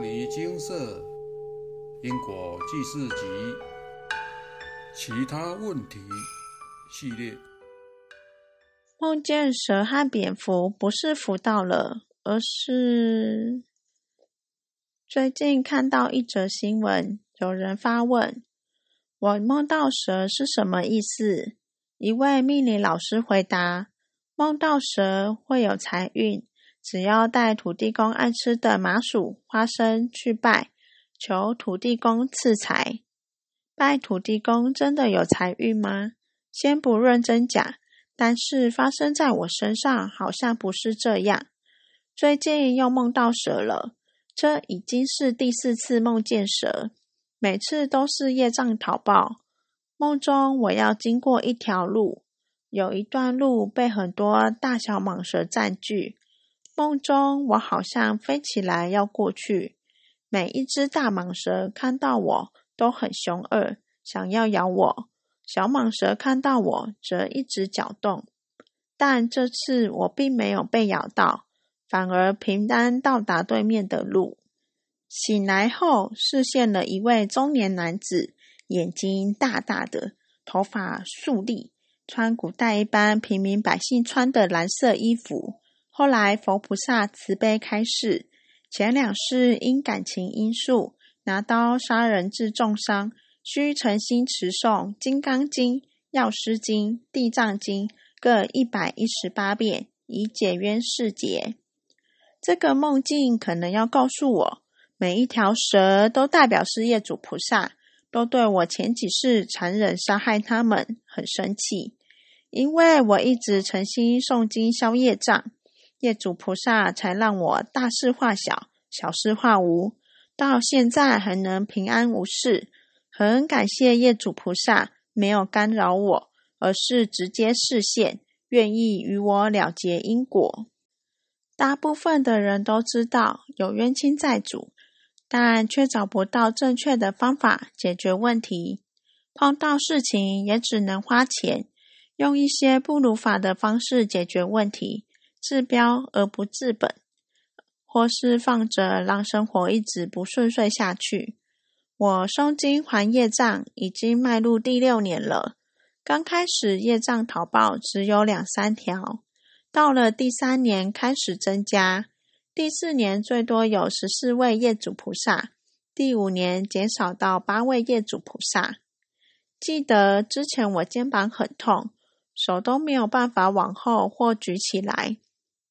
尼金色因果记事集其他问题系列。梦见蛇和蝙蝠不是福到了，而是最近看到一则新闻，有人发问：“我梦到蛇是什么意思？”一位命理老师回答：“梦到蛇会有财运。”只要带土地公爱吃的麻薯、花生去拜，求土地公赐财。拜土地公真的有财运吗？先不论真假，但是发生在我身上好像不是这样。最近又梦到蛇了，这已经是第四次梦见蛇，每次都是业障讨报。梦中我要经过一条路，有一段路被很多大小蟒蛇占据。梦中，我好像飞起来要过去。每一只大蟒蛇看到我都很凶恶，想要咬我；小蟒蛇看到我则一直搅动。但这次我并没有被咬到，反而平安到达对面的路。醒来后，视线了一位中年男子，眼睛大大的，头发竖立，穿古代一般平民百姓穿的蓝色衣服。后来，佛菩萨慈悲开示，前两世因感情因素拿刀杀人致重伤，需诚心持诵《金刚经》《药师经》《地藏经》各一百一十八遍，以解冤释结。这个梦境可能要告诉我，每一条蛇都代表是业主菩萨，都对我前几世残忍杀害他们很生气，因为我一直诚心诵经消业障。业主菩萨才让我大事化小，小事化无，到现在还能平安无事，很感谢业主菩萨没有干扰我，而是直接示现，愿意与我了结因果。大部分的人都知道有冤亲债主，但却找不到正确的方法解决问题，碰到事情也只能花钱，用一些不如法的方式解决问题。治标而不治本，或是放着让生活一直不顺遂下去。我松金还业障已经迈入第六年了。刚开始业障逃报只有两三条，到了第三年开始增加，第四年最多有十四位业主菩萨，第五年减少到八位业主菩萨。记得之前我肩膀很痛，手都没有办法往后或举起来。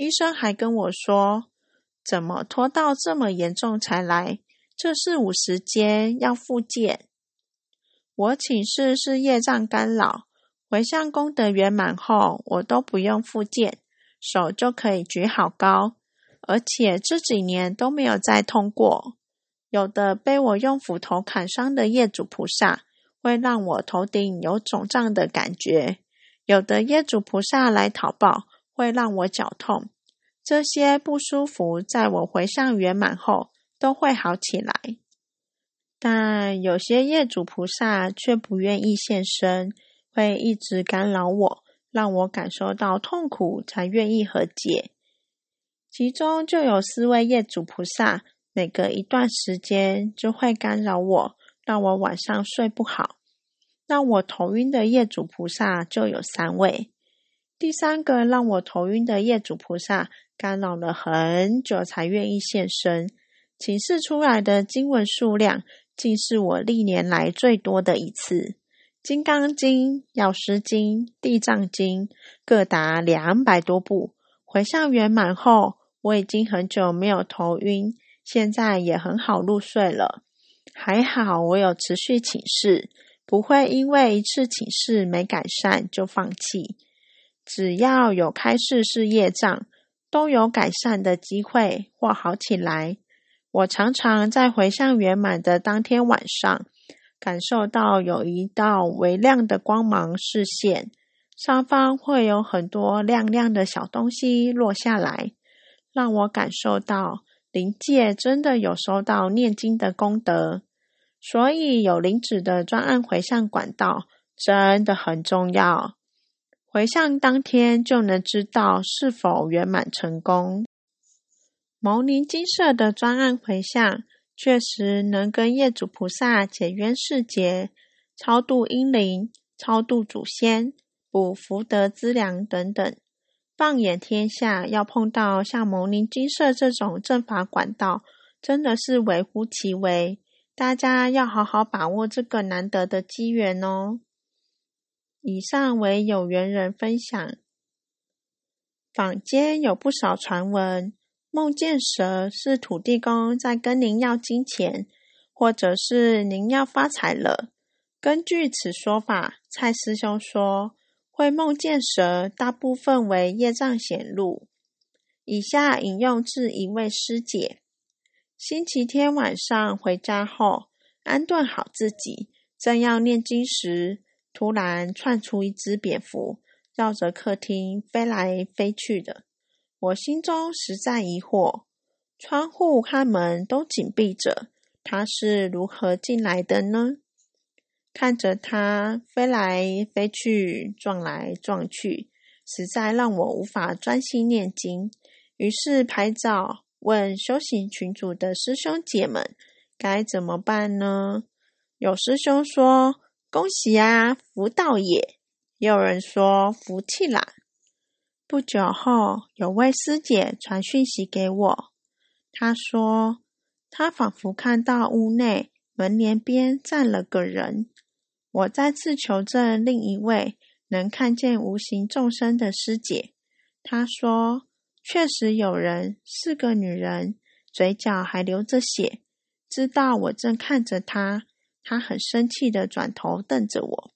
医生还跟我说：“怎么拖到这么严重才来？这是五时间要复健。”我请示是业障干扰，回向功德圆满后，我都不用复健，手就可以举好高，而且这几年都没有再痛过。有的被我用斧头砍伤的业主菩萨，会让我头顶有肿胀的感觉；有的业主菩萨来讨报。会让我脚痛，这些不舒服在我回向圆满后都会好起来。但有些业主菩萨却不愿意现身，会一直干扰我，让我感受到痛苦才愿意和解。其中就有四位业主菩萨，每隔一段时间就会干扰我，让我晚上睡不好，让我头晕的业主菩萨就有三位。第三个让我头晕的业主菩萨，干扰了很久才愿意现身，请示出来的经文数量，竟是我历年来最多的一次，《金刚经》《药师经》《地藏经》各达两百多部。回向圆满后，我已经很久没有头晕，现在也很好入睡了。还好我有持续请示，不会因为一次请示没改善就放弃。只要有开示是业障，都有改善的机会或好起来。我常常在回向圆满的当天晚上，感受到有一道微亮的光芒视线，上方会有很多亮亮的小东西落下来，让我感受到灵界真的有收到念经的功德。所以有灵子的专案回向管道真的很重要。回向当天就能知道是否圆满成功。牟尼金舍的专案回向，确实能跟业主菩萨解冤释结、超度阴灵、超度祖先、补福德资粮等等。放眼天下，要碰到像牟尼金舍这种正法管道，真的是微乎其微。大家要好好把握这个难得的机缘哦。以上为有缘人分享。坊间有不少传闻。梦见蛇是土地公在跟您要金钱，或者是您要发财了。根据此说法，蔡师兄说会梦见蛇，大部分为业障显露。以下引用自一位师姐：星期天晚上回家后，安顿好自己，正要念经时，突然窜出一只蝙蝠，绕着客厅飞来飞去的。我心中实在疑惑，窗户和门都紧闭着，它是如何进来的呢？看着它飞来飞去、撞来撞去，实在让我无法专心念经。于是拍照问修行群组的师兄姐们该怎么办呢？有师兄说：“恭喜啊，福到也。”也有人说：“福气啦。”不久后，有位师姐传讯息给我，她说她仿佛看到屋内门帘边站了个人。我再次求证另一位能看见无形众生的师姐，她说确实有人，是个女人，嘴角还流着血。知道我正看着她，他很生气的转头瞪着我。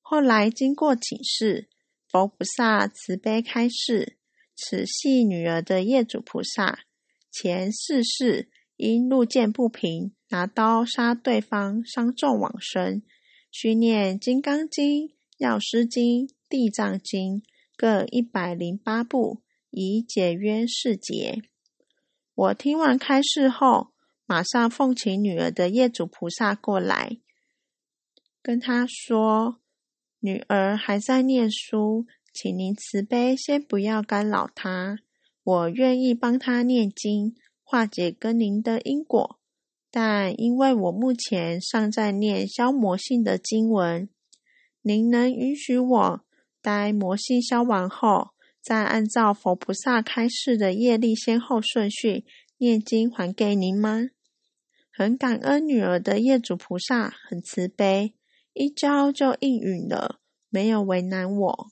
后来经过请示。佛菩萨慈悲开示：此系女儿的业主菩萨，前世世因路见不平，拿刀杀对方，伤重往生，需念《金刚经》《药师经》《地藏经》各一百零八部，以解冤释结。我听完开示后，马上奉请女儿的业主菩萨过来，跟他说。女儿还在念书，请您慈悲，先不要干扰她。我愿意帮她念经，化解跟您的因果。但因为我目前尚在念消魔性的经文，您能允许我待魔性消完后，再按照佛菩萨开示的业力先后顺序念经还给您吗？很感恩女儿的业主菩萨很慈悲。一招就应允了，没有为难我。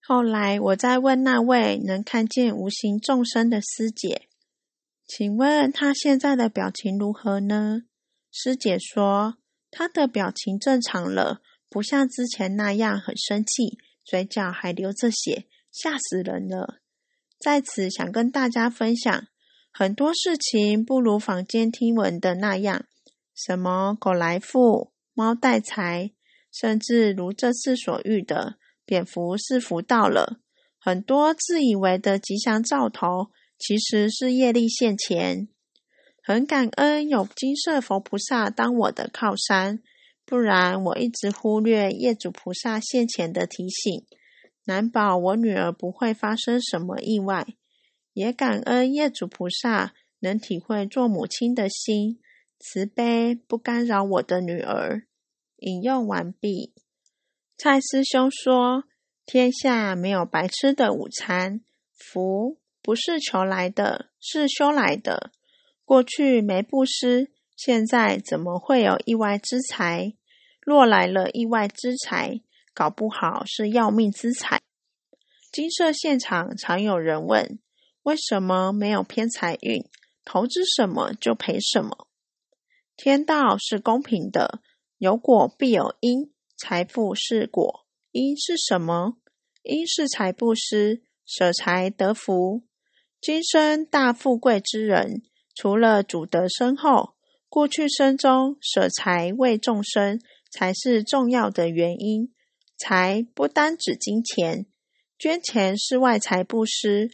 后来我再问那位能看见无形众生的师姐，请问她现在的表情如何呢？师姐说她的表情正常了，不像之前那样很生气，嘴角还流着血，吓死人了。在此想跟大家分享，很多事情不如坊间听闻的那样，什么狗来富。猫带财，甚至如这次所遇的蝙蝠是福到了。很多自以为的吉祥兆头，其实是业力现前。很感恩有金色佛菩萨当我的靠山，不然我一直忽略业主菩萨现前的提醒，难保我女儿不会发生什么意外。也感恩业主菩萨能体会做母亲的心，慈悲不干扰我的女儿。引用完毕。蔡师兄说：“天下没有白吃的午餐，福不是求来的，是修来的。过去没布施，现在怎么会有意外之财？若来了意外之财，搞不好是要命之财。”金色现场常有人问：“为什么没有偏财运？投资什么就赔什么？”天道是公平的。有果必有因，财富是果，因是什么？因是财布施，舍财得福。今生大富贵之人，除了主德深厚，过去生中舍财为众生，才是重要的原因。财不单指金钱，捐钱是外财布施，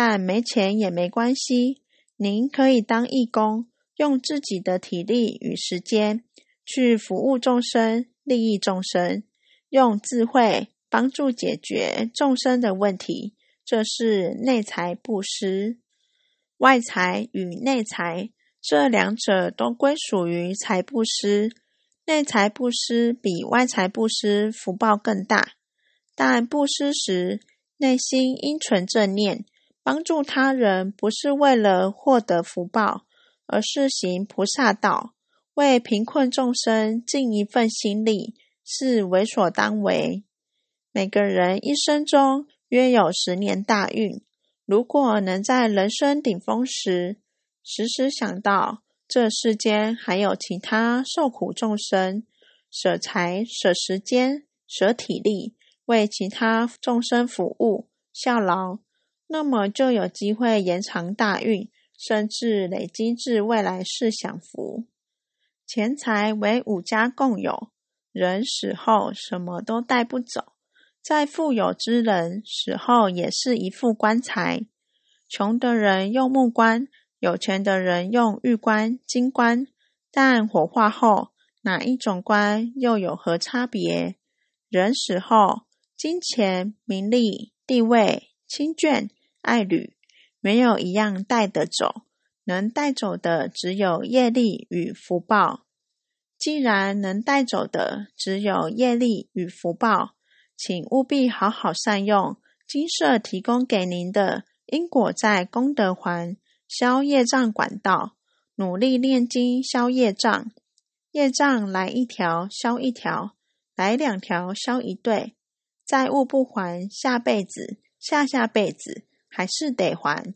但没钱也没关系。您可以当义工，用自己的体力与时间。去服务众生，利益众生，用智慧帮助解决众生的问题，这是内财布施。外财与内财这两者都归属于财布施。内财布施比外财布施福报更大，但布施时内心应存正念，帮助他人不是为了获得福报，而是行菩萨道，为贫困众生尽一份心力，是为所当为。每个人一生中约有十年大运，如果能在人生顶峰时，时时想到。这世间还有其他受苦众生，舍财、舍时间、舍体力，为其他众生服务、效劳，那么就有机会延长大运，甚至累积至未来世享福。钱财为五家共有，人死后什么都带不走。再富有之人死后也是一副棺材，穷的人用木棺。有钱的人用玉棺、金棺，但火化后哪一种棺又有何差别？人死后，金钱、名利、地位、亲眷、爱侣，没有一样带得走，能带走的只有业力与福报。既然能带走的只有业力与福报，请务必好好善用金色提供给您的因果债功德环。消业障管道，努力念经消业障。业障来一条消一条，来两条消一对。债务不还，下辈子、下下辈子还是得还。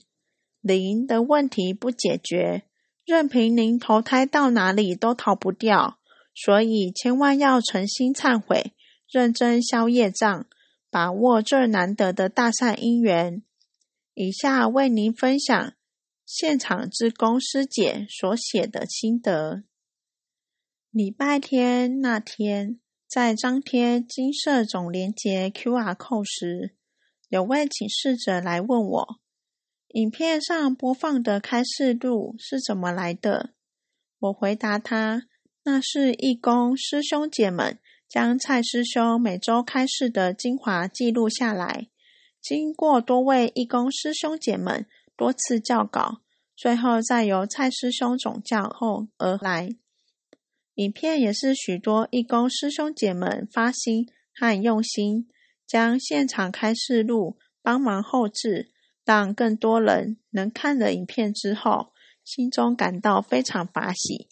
灵的问题不解决，任凭您投胎到哪里都逃不掉。所以千万要诚心忏悔，认真消业障，把握这难得的大善因缘。以下为您分享。现场之公师姐所写的心得。礼拜天那天，在张贴金色总连结 QR code 时，有位请示者来问我：影片上播放的开示录是怎么来的？我回答他：那是义工师兄姐们将蔡师兄每周开示的精华记录下来，经过多位义工师兄姐们多次校稿。最后再由蔡师兄总教后而来，影片也是许多义工师兄姐们发心和用心，将现场开示录帮忙后置，让更多人能看了影片之后，心中感到非常法喜。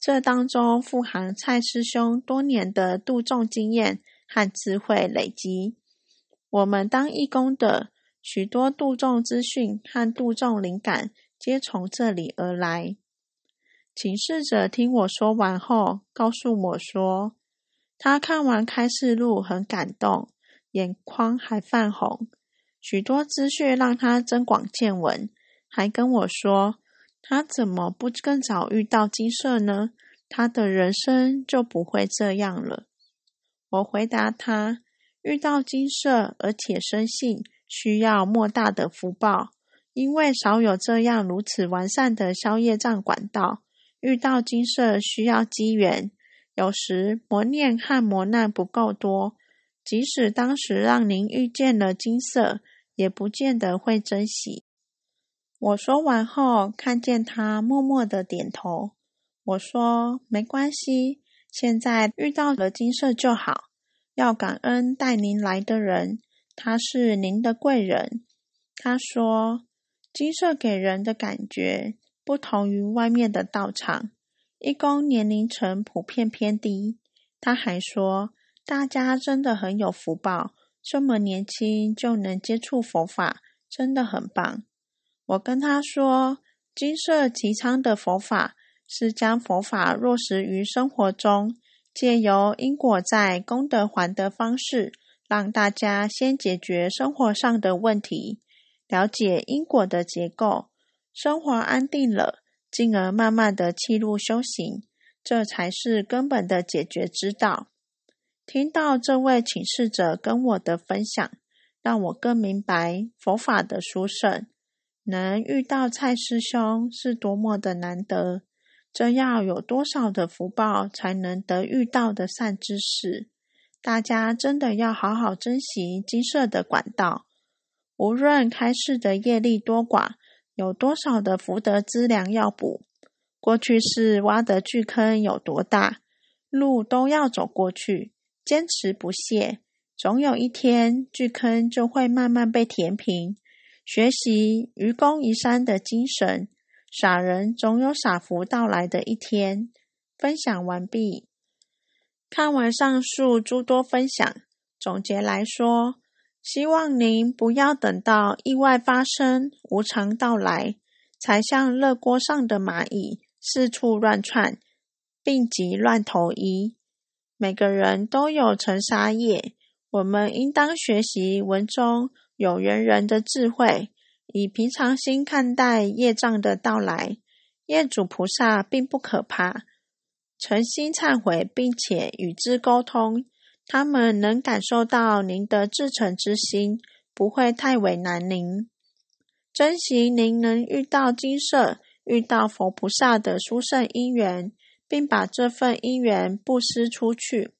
这当中富含蔡师兄多年的度众经验和智慧累积，我们当义工的许多度众资讯和度众灵感。皆从这里而来。请示者听我说完后，告诉我说，他看完开示录很感动，眼眶还泛红，许多资讯让他增广见闻，还跟我说，他怎么不更早遇到金色呢？他的人生就不会这样了。我回答他，遇到金色而且深信，需要莫大的福报。因为少有这样如此完善的消业障管道，遇到金色需要机缘，有时磨练和磨难不够多，即使当时让您遇见了金色，也不见得会珍惜。我说完后，看见他默默的点头。我说没关系，现在遇到了金色就好，要感恩带您来的人，他是您的贵人。他说。金色给人的感觉不同于外面的道场，义工年龄层普遍偏低。他还说，大家真的很有福报，这么年轻就能接触佛法，真的很棒。我跟他说，金色提倡的佛法是将佛法落实于生活中，借由因果债功德还的方式，让大家先解决生活上的问题。了解因果的结构，生活安定了，进而慢慢的契入修行，这才是根本的解决之道。听到这位请示者跟我的分享，让我更明白佛法的殊胜。能遇到蔡师兄是多么的难得，这要有多少的福报才能得遇到的善知识？大家真的要好好珍惜金色的管道。无论开示的业力多寡，有多少的福德资粮要补？过去是挖的巨坑有多大，路都要走过去，坚持不懈，总有一天巨坑就会慢慢被填平。学习愚公移山的精神，傻人总有傻福到来的一天。分享完毕。看完上述诸多分享，总结来说，希望您不要等到意外发生、无常到来，才像热锅上的蚂蚁四处乱窜，病急乱投医。每个人都有尘沙业，我们应当学习文中有缘人的智慧，以平常心看待业障的到来。业主菩萨并不可怕。诚心忏悔，并且与之沟通，他们能感受到您的至诚之心，不会太为难您。珍惜您能遇到金色、遇到佛菩萨的殊胜因缘，并把这份因缘布施出去。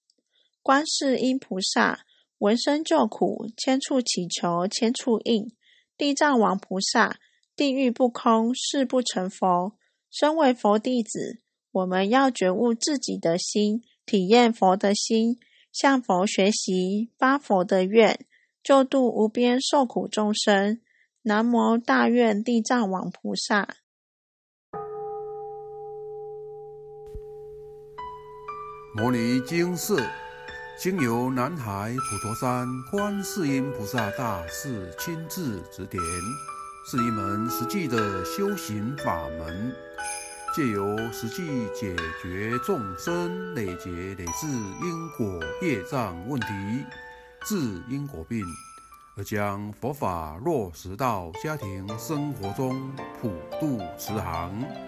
观世音菩萨闻声救苦，千处祈求千处应。地藏王菩萨地狱不空，誓不成佛。身为佛弟子。我们要觉悟自己的心，体验佛的心，向佛学习，发佛的愿，救度无边受苦众生。南无大愿地藏王菩萨。摩尼经释，经由南海普陀山观世音菩萨大士亲自指点，是一门实际的修行法门。借由实际解决众生累劫累世因果业障问题，治因果病，而将佛法落实到家庭生活中，普度慈航。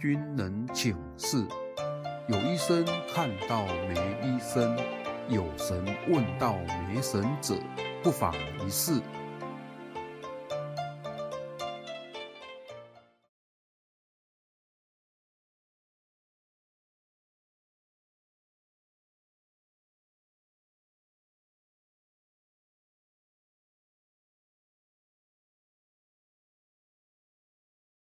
君能请示。有医生看到没医生，有神问到没神者，不妨一试。